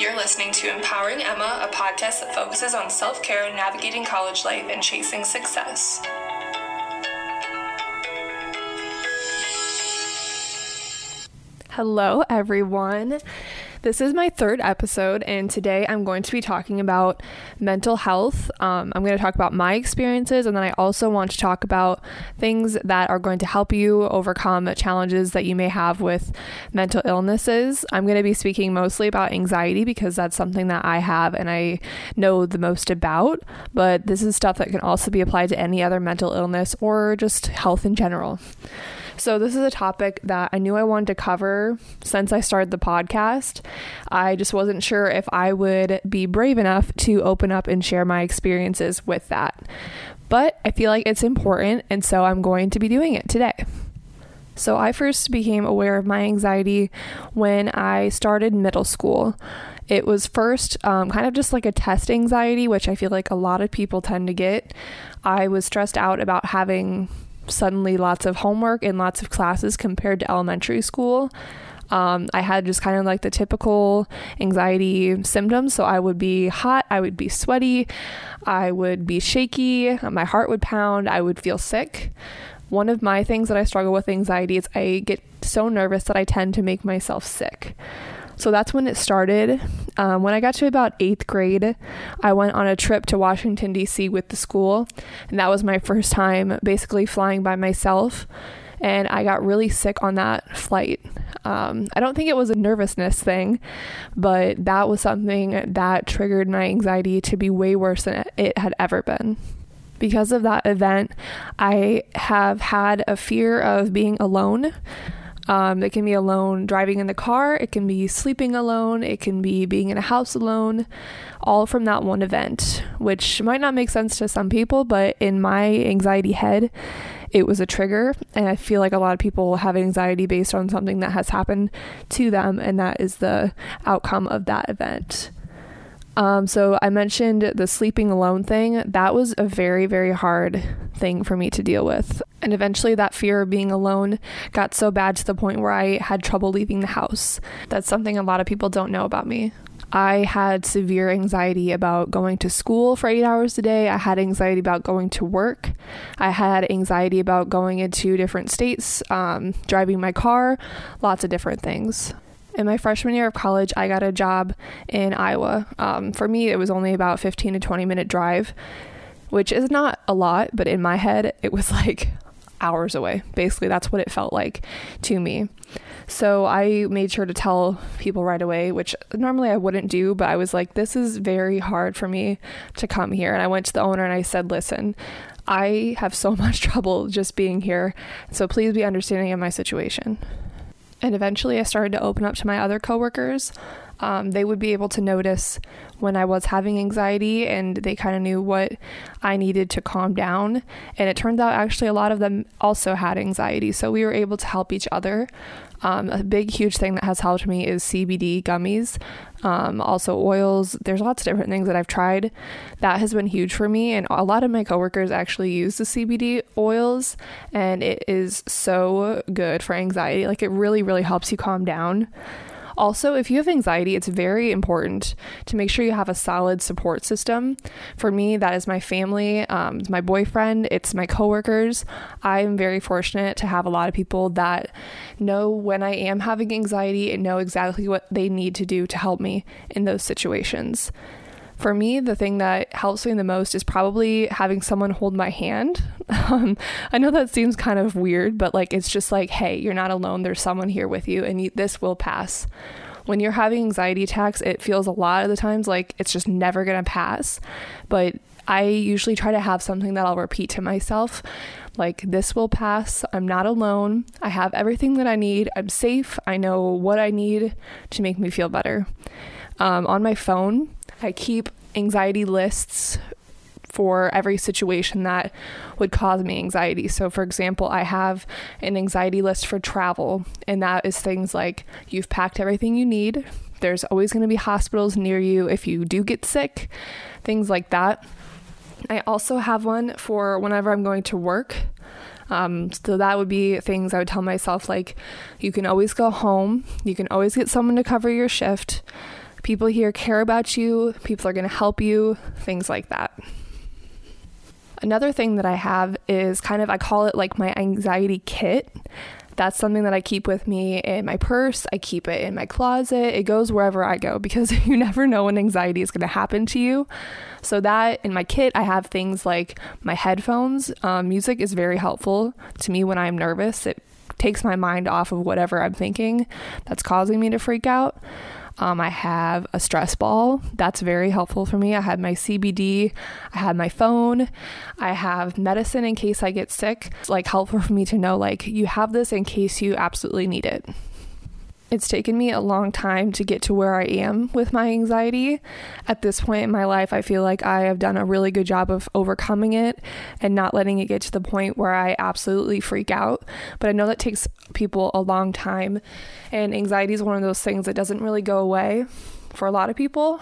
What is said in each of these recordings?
You're listening to Empowering Emma, a podcast that focuses on self care, navigating college life, and chasing success. Hello, everyone. This is my third episode, and today I'm going to be talking about mental health. Um, I'm going to talk about my experiences, and then I also want to talk about things that are going to help you overcome challenges that you may have with mental illnesses. I'm going to be speaking mostly about anxiety because that's something that I have and I know the most about, but this is stuff that can also be applied to any other mental illness or just health in general. So, this is a topic that I knew I wanted to cover since I started the podcast. I just wasn't sure if I would be brave enough to open up and share my experiences with that. But I feel like it's important, and so I'm going to be doing it today. So, I first became aware of my anxiety when I started middle school. It was first um, kind of just like a test anxiety, which I feel like a lot of people tend to get. I was stressed out about having suddenly lots of homework and lots of classes compared to elementary school. Um, I had just kind of like the typical anxiety symptoms. So I would be hot, I would be sweaty, I would be shaky, my heart would pound, I would feel sick. One of my things that I struggle with anxiety is I get so nervous that I tend to make myself sick. So that's when it started. Um, when I got to about eighth grade, I went on a trip to Washington, D.C. with the school. And that was my first time basically flying by myself. And I got really sick on that flight. Um, I don't think it was a nervousness thing, but that was something that triggered my anxiety to be way worse than it had ever been because of that event, I have had a fear of being alone. Um, it can be alone driving in the car, it can be sleeping alone, it can be being in a house alone, all from that one event, which might not make sense to some people, but in my anxiety head, it was a trigger. And I feel like a lot of people have anxiety based on something that has happened to them, and that is the outcome of that event. Um, so I mentioned the sleeping alone thing. That was a very, very hard thing for me to deal with. And eventually, that fear of being alone got so bad to the point where I had trouble leaving the house. That's something a lot of people don't know about me. I had severe anxiety about going to school for eight hours a day. I had anxiety about going to work. I had anxiety about going into different states, um, driving my car, lots of different things. In my freshman year of college, I got a job in Iowa. Um, for me, it was only about 15 to 20 minute drive, which is not a lot, but in my head, it was like hours away. Basically, that's what it felt like to me. So I made sure to tell people right away, which normally I wouldn't do, but I was like, this is very hard for me to come here. And I went to the owner and I said, listen, I have so much trouble just being here. So please be understanding of my situation. And eventually I started to open up to my other coworkers. Um, they would be able to notice when I was having anxiety and they kind of knew what I needed to calm down. And it turns out actually a lot of them also had anxiety. So we were able to help each other. Um, a big, huge thing that has helped me is CBD gummies, um, also oils. There's lots of different things that I've tried. That has been huge for me, and a lot of my coworkers actually use the CBD oils, and it is so good for anxiety. Like it really, really helps you calm down. Also, if you have anxiety, it's very important to make sure you have a solid support system. For me, that is my family, um, my boyfriend, it's my coworkers. I'm very fortunate to have a lot of people that know when I am having anxiety and know exactly what they need to do to help me in those situations. For me, the thing that helps me the most is probably having someone hold my hand. Um, I know that seems kind of weird, but like it's just like, hey, you're not alone. There's someone here with you, and you, this will pass. When you're having anxiety attacks, it feels a lot of the times like it's just never gonna pass. But I usually try to have something that I'll repeat to myself like, this will pass. I'm not alone. I have everything that I need. I'm safe. I know what I need to make me feel better. Um, on my phone, I keep anxiety lists for every situation that would cause me anxiety. So, for example, I have an anxiety list for travel, and that is things like you've packed everything you need. There's always going to be hospitals near you if you do get sick, things like that. I also have one for whenever I'm going to work. Um, so that would be things I would tell myself like, you can always go home, you can always get someone to cover your shift People here care about you, people are going to help you, things like that. Another thing that I have is kind of, I call it like my anxiety kit. That's something that I keep with me in my purse. I keep it in my closet. It goes wherever I go because you never know when anxiety is going to happen to you. So, that in my kit, I have things like my headphones. Um, music is very helpful to me when I'm nervous. It takes my mind off of whatever I'm thinking that's causing me to freak out. Um, I have a stress ball. That's very helpful for me. I have my CBD. I have my phone. I have medicine in case I get sick. It's like helpful for me to know like you have this in case you absolutely need it. It's taken me a long time to get to where I am with my anxiety. At this point in my life, I feel like I have done a really good job of overcoming it and not letting it get to the point where I absolutely freak out. But I know that takes people a long time, and anxiety is one of those things that doesn't really go away for a lot of people.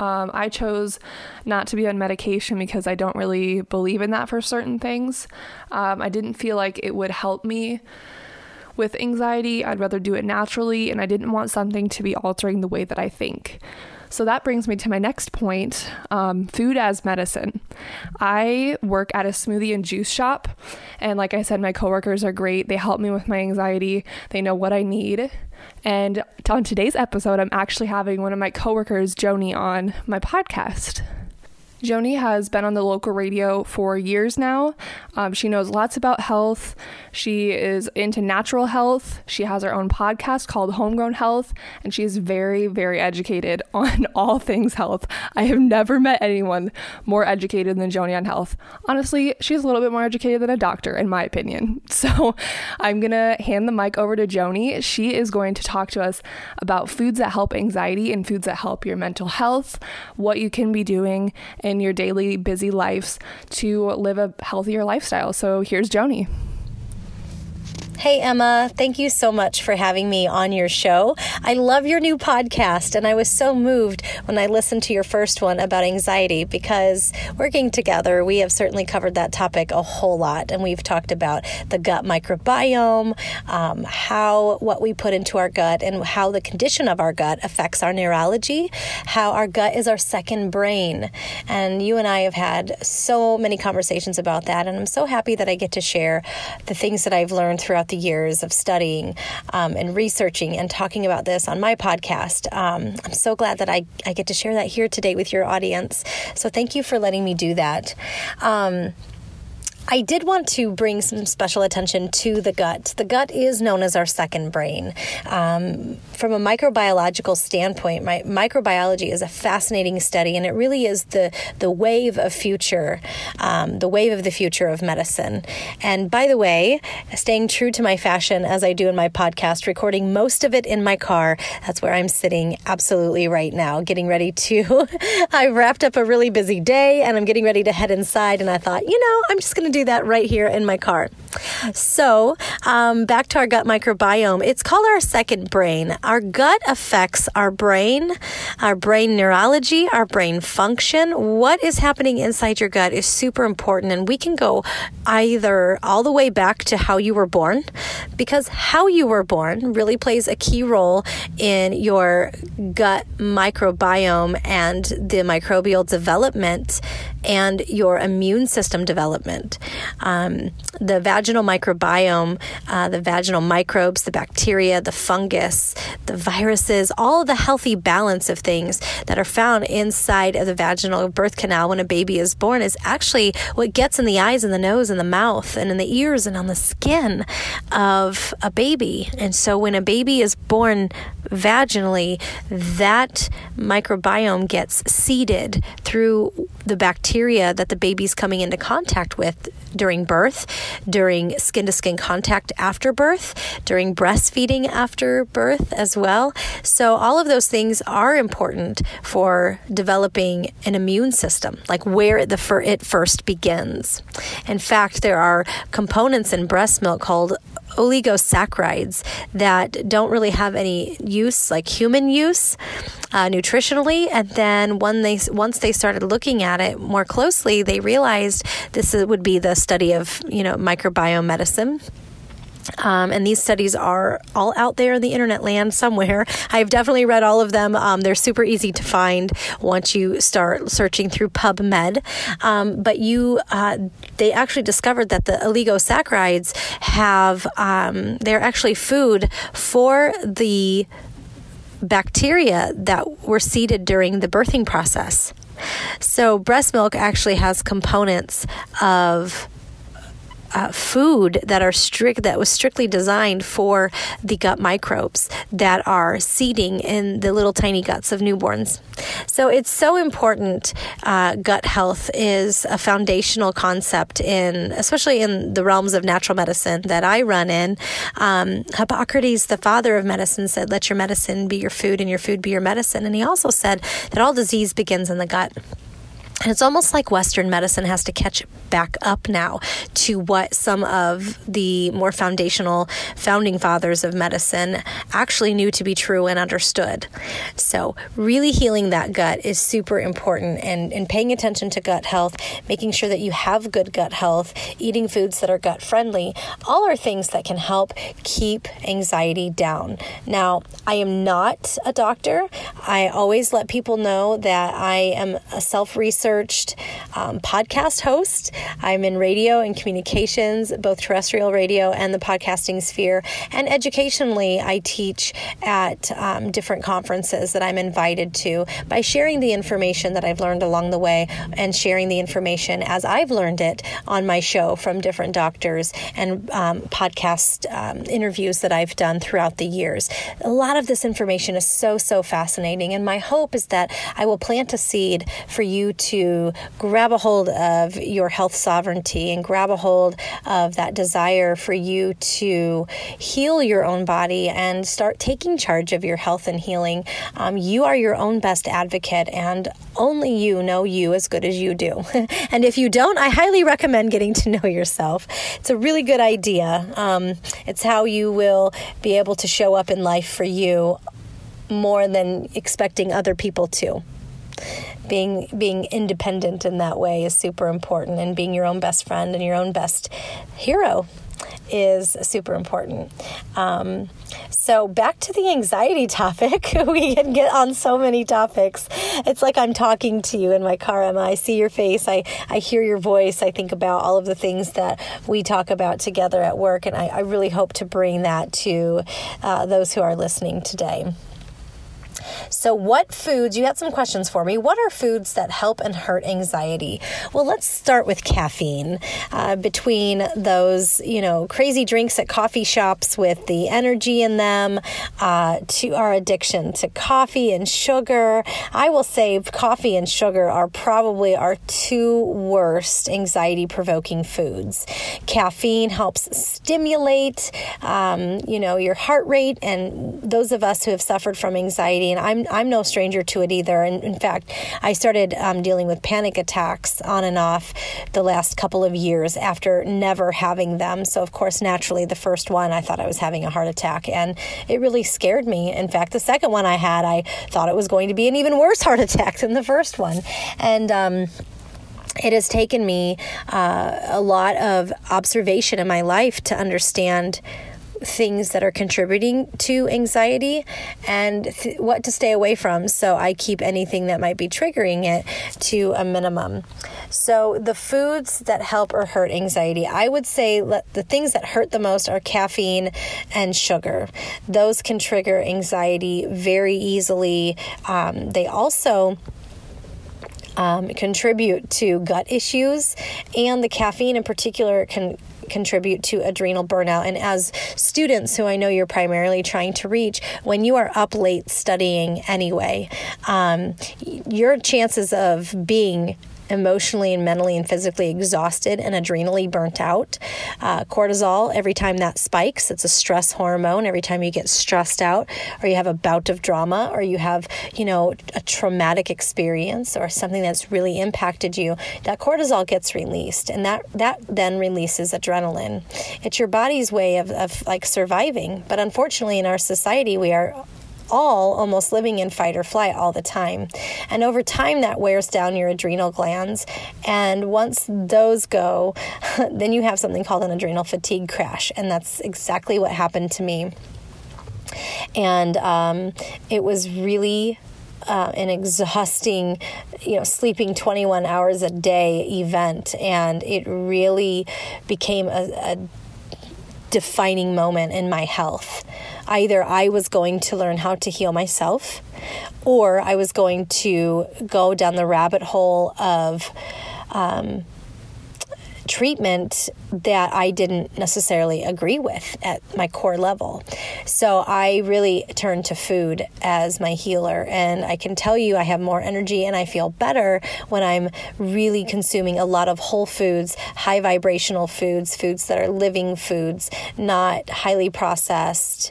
Um, I chose not to be on medication because I don't really believe in that for certain things. Um, I didn't feel like it would help me with anxiety. I'd rather do it naturally, and I didn't want something to be altering the way that I think. So that brings me to my next point um, food as medicine. I work at a smoothie and juice shop, and like I said, my coworkers are great. They help me with my anxiety, they know what I need. And on today's episode, I'm actually having one of my coworkers, Joni, on my podcast. Joni has been on the local radio for years now. Um, she knows lots about health. She is into natural health. She has her own podcast called Homegrown Health, and she is very, very educated on all things health. I have never met anyone more educated than Joni on health. Honestly, she's a little bit more educated than a doctor, in my opinion. So I'm going to hand the mic over to Joni. She is going to talk to us about foods that help anxiety and foods that help your mental health, what you can be doing, in your daily busy lives to live a healthier lifestyle. So here's Joni. Hey, Emma, thank you so much for having me on your show. I love your new podcast, and I was so moved when I listened to your first one about anxiety because working together, we have certainly covered that topic a whole lot. And we've talked about the gut microbiome, um, how what we put into our gut, and how the condition of our gut affects our neurology, how our gut is our second brain. And you and I have had so many conversations about that, and I'm so happy that I get to share the things that I've learned throughout the years of studying um, and researching and talking about this on my podcast. Um, I'm so glad that I, I get to share that here today with your audience. So thank you for letting me do that. Um, I did want to bring some special attention to the gut. The gut is known as our second brain. Um, from a microbiological standpoint, my, microbiology is a fascinating study, and it really is the the wave of future, um, the wave of the future of medicine. And by the way, staying true to my fashion as I do in my podcast, recording most of it in my car. That's where I'm sitting absolutely right now, getting ready to. I wrapped up a really busy day, and I'm getting ready to head inside. And I thought, you know, I'm just going to do that right here in my car. So, um, back to our gut microbiome. It's called our second brain. Our gut affects our brain, our brain neurology, our brain function. What is happening inside your gut is super important, and we can go either all the way back to how you were born, because how you were born really plays a key role in your gut microbiome and the microbial development and your immune system development. Um, the vaginal microbiome, uh, the vaginal microbes, the bacteria, the fungus, the viruses, all the healthy balance of things that are found inside of the vaginal birth canal when a baby is born is actually what gets in the eyes and the nose and the mouth and in the ears and on the skin of a baby. And so when a baby is born vaginally, that microbiome gets seeded through the bacteria that the baby's coming into contact with during birth, during skin to skin contact after birth, during breastfeeding after birth as well. So, all of those things are important for developing an immune system, like where the fir- it first begins. In fact, there are components in breast milk called oligosaccharides that don't really have any use, like human use, uh, nutritionally. And then when they once they started looking at it more closely, they realized this would be the study of you know microbiome medicine Um, and these studies are all out there in the internet land somewhere. I've definitely read all of them. Um, they're super easy to find once you start searching through PubMed. Um, but you, uh, they actually discovered that the oligosaccharides have, um, they're actually food for the bacteria that were seeded during the birthing process. So, breast milk actually has components of uh, food that are strict that was strictly designed for the gut microbes that are seeding in the little tiny guts of newborns. So it's so important. Uh, gut health is a foundational concept in, especially in the realms of natural medicine that I run in. Um, Hippocrates, the father of medicine, said, "Let your medicine be your food, and your food be your medicine." And he also said that all disease begins in the gut. And it's almost like Western medicine has to catch back up now to what some of the more foundational founding fathers of medicine actually knew to be true and understood. So, really healing that gut is super important and, and paying attention to gut health, making sure that you have good gut health, eating foods that are gut friendly, all are things that can help keep anxiety down. Now, I am not a doctor. I always let people know that I am a self research um, podcast host. I'm in radio and communications, both terrestrial radio and the podcasting sphere. And educationally, I teach at um, different conferences that I'm invited to by sharing the information that I've learned along the way and sharing the information as I've learned it on my show from different doctors and um, podcast um, interviews that I've done throughout the years. A lot of this information is so, so fascinating. And my hope is that I will plant a seed for you to grab a hold of your health sovereignty and grab a hold of that desire for you to heal your own body and start taking charge of your health and healing. Um, you are your own best advocate, and only you know you as good as you do. and if you don't, I highly recommend getting to know yourself. It's a really good idea. Um, it's how you will be able to show up in life for you more than expecting other people to being being independent in that way is super important and being your own best friend and your own best hero is super important. Um, so back to the anxiety topic. we can get on so many topics. It's like I'm talking to you in my car, Emma. I see your face. I, I hear your voice. I think about all of the things that we talk about together at work. And I, I really hope to bring that to uh, those who are listening today. So, what foods, you had some questions for me. What are foods that help and hurt anxiety? Well, let's start with caffeine. Uh, between those, you know, crazy drinks at coffee shops with the energy in them, uh, to our addiction to coffee and sugar, I will say coffee and sugar are probably our two worst anxiety provoking foods. Caffeine helps stimulate, um, you know, your heart rate, and those of us who have suffered from anxiety and I'm I'm no stranger to it either. And in fact, I started um, dealing with panic attacks on and off the last couple of years after never having them. So of course, naturally, the first one I thought I was having a heart attack, and it really scared me. In fact, the second one I had, I thought it was going to be an even worse heart attack than the first one, and. Um, it has taken me uh, a lot of observation in my life to understand things that are contributing to anxiety and th- what to stay away from. So I keep anything that might be triggering it to a minimum. So the foods that help or hurt anxiety, I would say the things that hurt the most are caffeine and sugar. Those can trigger anxiety very easily. Um, they also um, contribute to gut issues, and the caffeine in particular can contribute to adrenal burnout. And as students who I know you're primarily trying to reach, when you are up late studying anyway, um, your chances of being emotionally and mentally and physically exhausted and adrenally burnt out. Uh, cortisol, every time that spikes, it's a stress hormone. Every time you get stressed out or you have a bout of drama or you have, you know, a traumatic experience or something that's really impacted you, that cortisol gets released and that, that then releases adrenaline. It's your body's way of, of like surviving. But unfortunately, in our society, we are all almost living in fight or flight all the time. And over time, that wears down your adrenal glands. And once those go, then you have something called an adrenal fatigue crash. And that's exactly what happened to me. And um, it was really uh, an exhausting, you know, sleeping 21 hours a day event. And it really became a, a defining moment in my health. Either I was going to learn how to heal myself, or I was going to go down the rabbit hole of um, treatment that I didn't necessarily agree with at my core level. So I really turned to food as my healer. And I can tell you, I have more energy and I feel better when I'm really consuming a lot of whole foods, high vibrational foods, foods that are living foods, not highly processed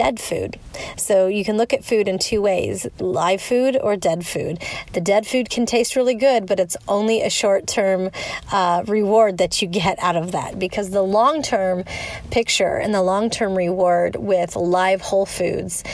dead food. So you can look at food in two ways live food or dead food. The dead food can taste really good, but it's only a short term uh, reward that you get out of that because the long term picture and the long term reward with live whole foods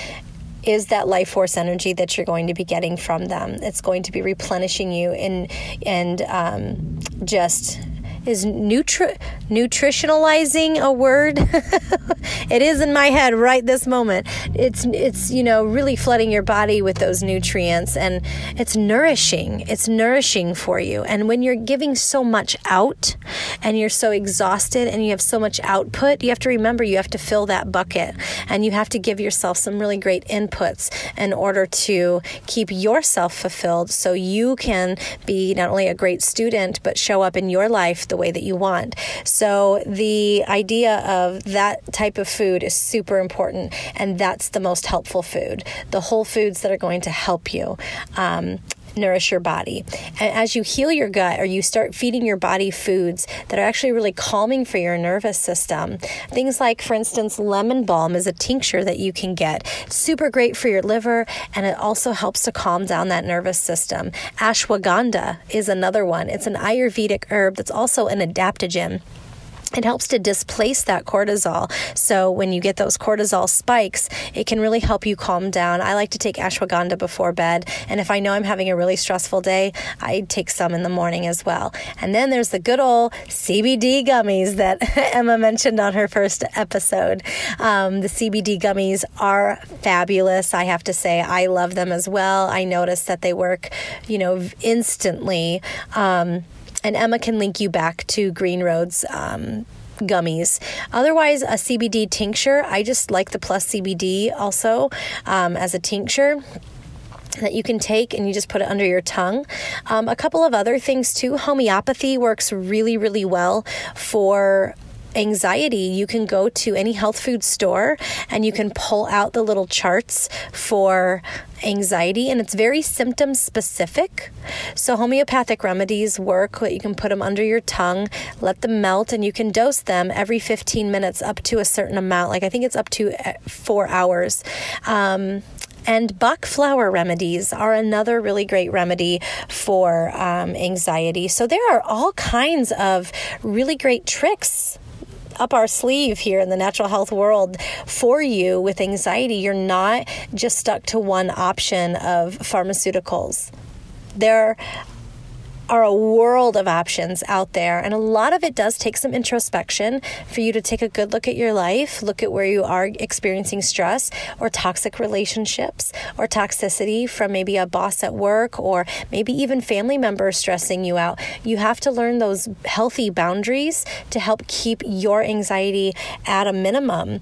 is that life force energy that you're going to be getting from them. It's going to be replenishing you and and um, just is nutri- nutritionalizing a word? it is in my head right this moment. It's it's you know really flooding your body with those nutrients and it's nourishing. It's nourishing for you. And when you're giving so much out and you're so exhausted and you have so much output, you have to remember you have to fill that bucket and you have to give yourself some really great inputs in order to keep yourself fulfilled so you can be not only a great student but show up in your life the the way that you want. So the idea of that type of food is super important, and that's the most helpful food. The whole foods that are going to help you. Um, nourish your body. And as you heal your gut or you start feeding your body foods that are actually really calming for your nervous system, things like, for instance, lemon balm is a tincture that you can get. It's super great for your liver and it also helps to calm down that nervous system. Ashwagandha is another one. It's an Ayurvedic herb that's also an adaptogen it helps to displace that cortisol. So when you get those cortisol spikes, it can really help you calm down. I like to take ashwagandha before bed, and if I know I'm having a really stressful day, I take some in the morning as well. And then there's the good old CBD gummies that Emma mentioned on her first episode. Um, the CBD gummies are fabulous. I have to say, I love them as well. I noticed that they work, you know, instantly. Um, and Emma can link you back to Green Roads. Um, gummies. Otherwise, a CBD tincture. I just like the plus CBD also um, as a tincture that you can take and you just put it under your tongue. Um, a couple of other things too. Homeopathy works really, really well for anxiety, you can go to any health food store and you can pull out the little charts for anxiety and it's very symptom specific. So homeopathic remedies work. You can put them under your tongue, let them melt and you can dose them every 15 minutes up to a certain amount. Like I think it's up to uh, 4 hours. Um, and Bach flower remedies are another really great remedy for um, anxiety. So there are all kinds of really great tricks up our sleeve here in the natural health world for you with anxiety. You're not just stuck to one option of pharmaceuticals. There are a world of options out there. And a lot of it does take some introspection for you to take a good look at your life, look at where you are experiencing stress or toxic relationships or toxicity from maybe a boss at work or maybe even family members stressing you out. You have to learn those healthy boundaries to help keep your anxiety at a minimum.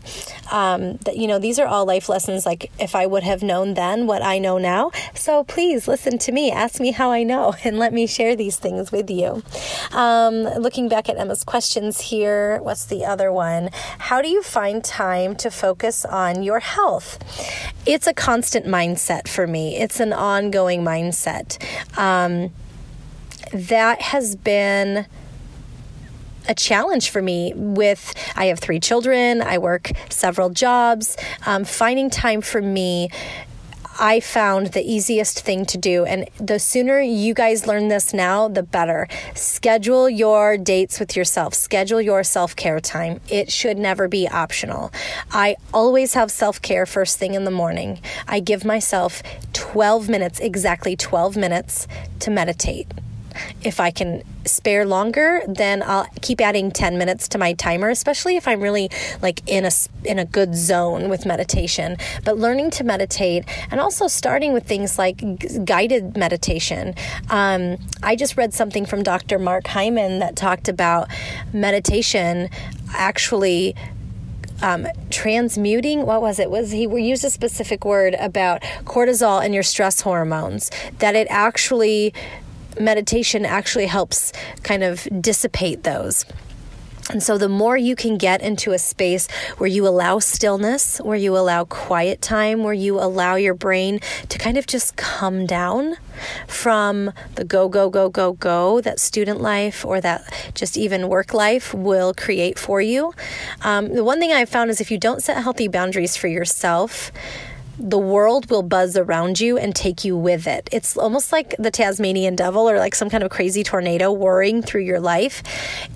Um, that, you know, these are all life lessons like if I would have known then what I know now. So please listen to me, ask me how I know, and let me share these things with you. Um, looking back at Emma's questions here, what's the other one? How do you find time to focus on your health? It's a constant mindset for me, it's an ongoing mindset. Um, that has been a challenge for me with i have three children i work several jobs um, finding time for me I found the easiest thing to do. And the sooner you guys learn this now, the better. Schedule your dates with yourself, schedule your self care time. It should never be optional. I always have self care first thing in the morning. I give myself 12 minutes, exactly 12 minutes to meditate. If I can spare longer, then I'll keep adding 10 minutes to my timer, especially if I'm really like in a in a good zone with meditation. But learning to meditate and also starting with things like guided meditation. Um, I just read something from Dr. Mark Hyman that talked about meditation actually um, transmuting what was it was he used a specific word about cortisol and your stress hormones that it actually meditation actually helps kind of dissipate those. And so, the more you can get into a space where you allow stillness, where you allow quiet time, where you allow your brain to kind of just come down from the go, go, go, go, go that student life or that just even work life will create for you. Um, the one thing I've found is if you don't set healthy boundaries for yourself, the world will buzz around you and take you with it. It's almost like the Tasmanian devil or like some kind of crazy tornado whirring through your life.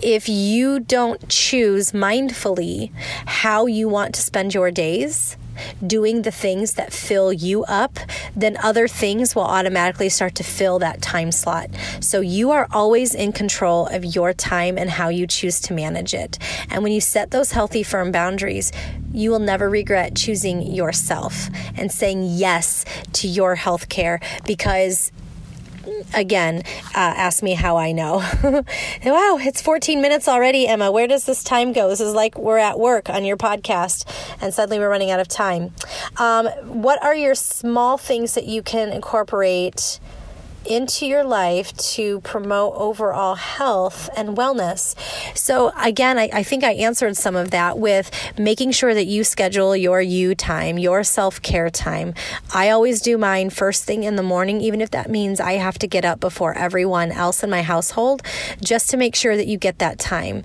If you don't choose mindfully how you want to spend your days, doing the things that fill you up, then other things will automatically start to fill that time slot. So you are always in control of your time and how you choose to manage it. And when you set those healthy, firm boundaries, you will never regret choosing yourself and saying yes to your health care because again, uh, ask me how I know. wow, it's 14 minutes already, Emma. Where does this time go? This is like we're at work on your podcast, and suddenly we're running out of time. Um, what are your small things that you can incorporate? Into your life to promote overall health and wellness. So, again, I, I, think I answered some of that with making sure that you schedule your you time, your self care time. I always do mine first thing in the morning, even if that means I have to get up before everyone else in my household, just to make sure that you get that time.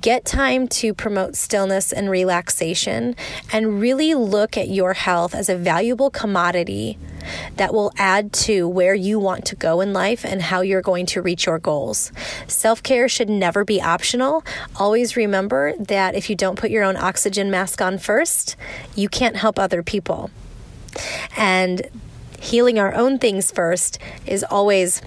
Get time to promote stillness and relaxation and really look at your health as a valuable commodity that will add to where you want to go in life and how you're going to reach your goals. Self care should never be optional. Always remember that if you don't put your own oxygen mask on first, you can't help other people. And healing our own things first is always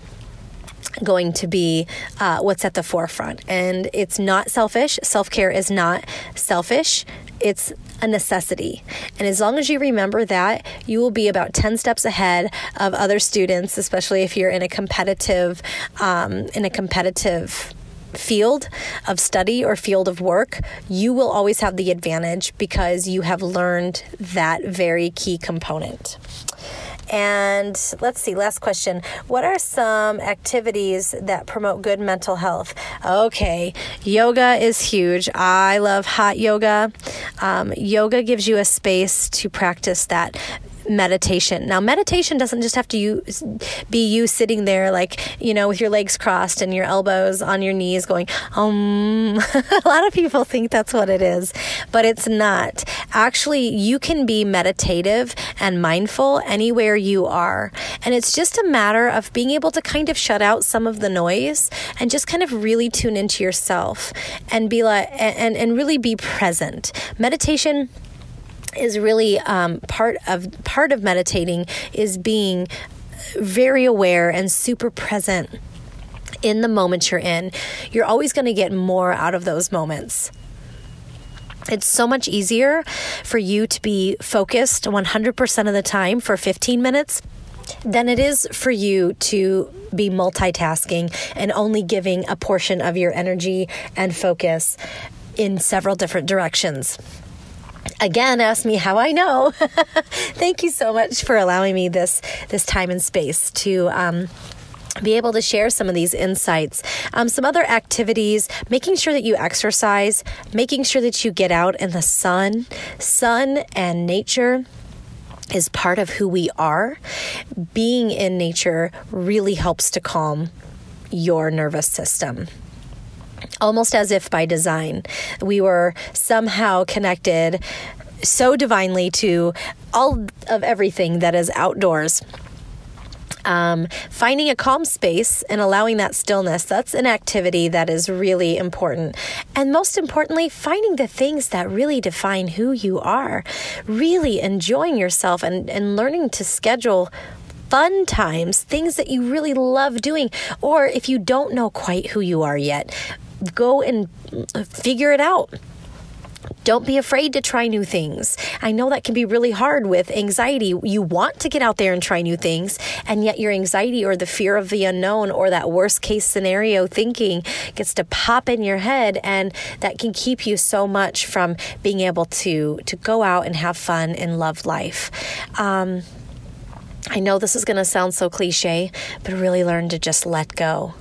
going to be uh, what's at the forefront. And it's not selfish. Self care is not selfish. It's a necessity. And as long as you remember that, you will be about 10 steps ahead of other students, especially if you're in a competitive, um, in a competitive field of study or field of work, you will always have the advantage because you have learned that very key component. And let's see, last question. What are some activities that promote good mental health? Okay, yoga is huge. I love hot yoga. Um, yoga gives you a space to practice that meditation. Now, meditation doesn't just have to be you sitting there, like, you know, with your legs crossed and your elbows on your knees going, um. a lot of people think that's what it is, but it's not. Actually, you can be meditative and mindful anywhere you are. And it's just a matter of being able to kind of shut out some of the noise and just kind of really tune into yourself and be like, and, and really be present. Meditation is really um, part of part of meditating is being very aware and super present in the moment you're in. You're always going to get more out of those moments. It's so much easier for you to be focused 100% of the time for 15 minutes than it is for you to be multitasking and only giving a portion of your energy and focus in several different directions again ask me how I know. Thank you so much for allowing me this this time and space to um, be able to share some of these insights. Um, some other activities, making sure that you exercise, making sure that you get out in the sun. Sun and nature is part of who we are. Being in nature really helps to calm your nervous system almost as if by design. We were somehow connected so divinely to all of everything that is outdoors. Um, finding a calm space and allowing that stillness, that's an activity that is really important. And most importantly, finding the things that really define who you are, really enjoying yourself and, and learning to schedule fun times, things that you really love doing. Or if you don't know quite who you are yet, go and figure it out. Don't be afraid to try new things. I know that can be really hard with anxiety. You want to get out there and try new things, and yet your anxiety or the fear of the unknown or that worst case scenario thinking gets to pop in your head, and that can keep you so much from being able to to go out and have fun and love life. Um, I know this is going to sound so cliche, but really learn to just let go.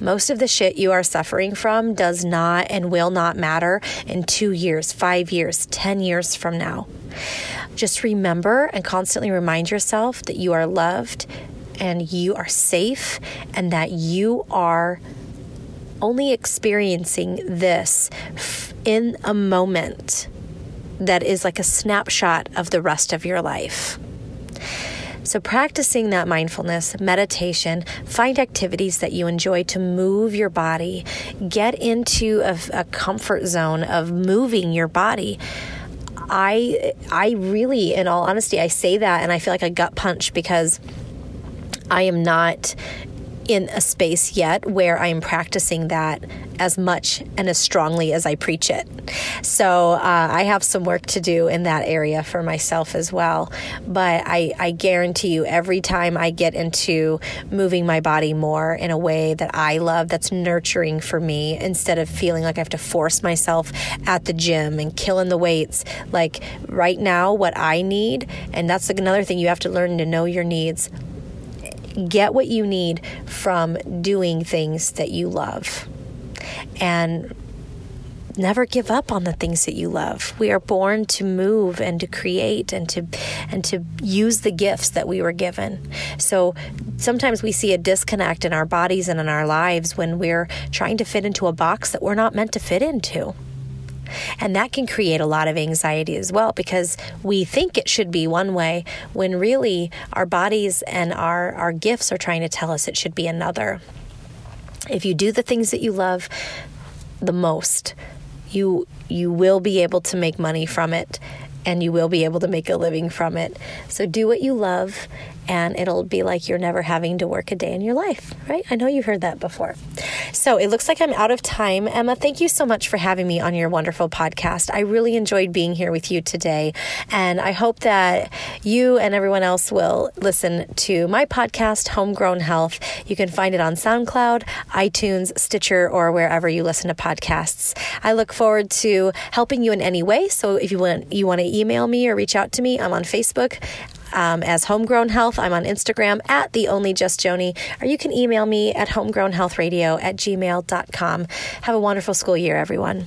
Most of the shit you are suffering from does not and will not matter in two years, five years, 10 years from now. Just remember and constantly remind yourself that you are loved and you are safe and that you are only experiencing this in a moment that is like a snapshot of the rest of your life. So, practicing that mindfulness, meditation, find activities that you enjoy to move your body, get into a, a comfort zone of moving your body. I I really in all honesty I say that and I feel like a gut punch because I am not in a space yet where I'm practicing that as much and as strongly as I preach it. So uh, I have some work to do in that area for myself as well. But I, I guarantee you, every time I get into moving my body more in a way that I love, that's nurturing for me, instead of feeling like I have to force myself at the gym and killing the weights. Like right now, what I need, and that's another thing you have to learn to know your needs get what you need from doing things that you love. And never give up on the things that you love. We are born to move and to create and to and to use the gifts that we were given. So sometimes we see a disconnect in our bodies and in our lives when we're trying to fit into a box that we're not meant to fit into. And that can create a lot of anxiety as well because we think it should be one way when really our bodies and our, our gifts are trying to tell us it should be another. If you do the things that you love the most, you you will be able to make money from it and you will be able to make a living from it. So do what you love and it'll be like you're never having to work a day in your life, right? I know you've heard that before. So it looks like I'm out of time. Emma, thank you so much for having me on your wonderful podcast. I really enjoyed being here with you today. And I hope that you and everyone else will listen to my podcast, Homegrown Health. You can find it on SoundCloud, iTunes, Stitcher, or wherever you listen to podcasts. I look forward to helping you in any way. So if you want, you want to email me or reach out to me, I'm on Facebook um, as Homegrown Health. I'm on Instagram at the only just Joni, or you can email me at homegrownhealthradio at gmail.com. Have a wonderful school year, everyone.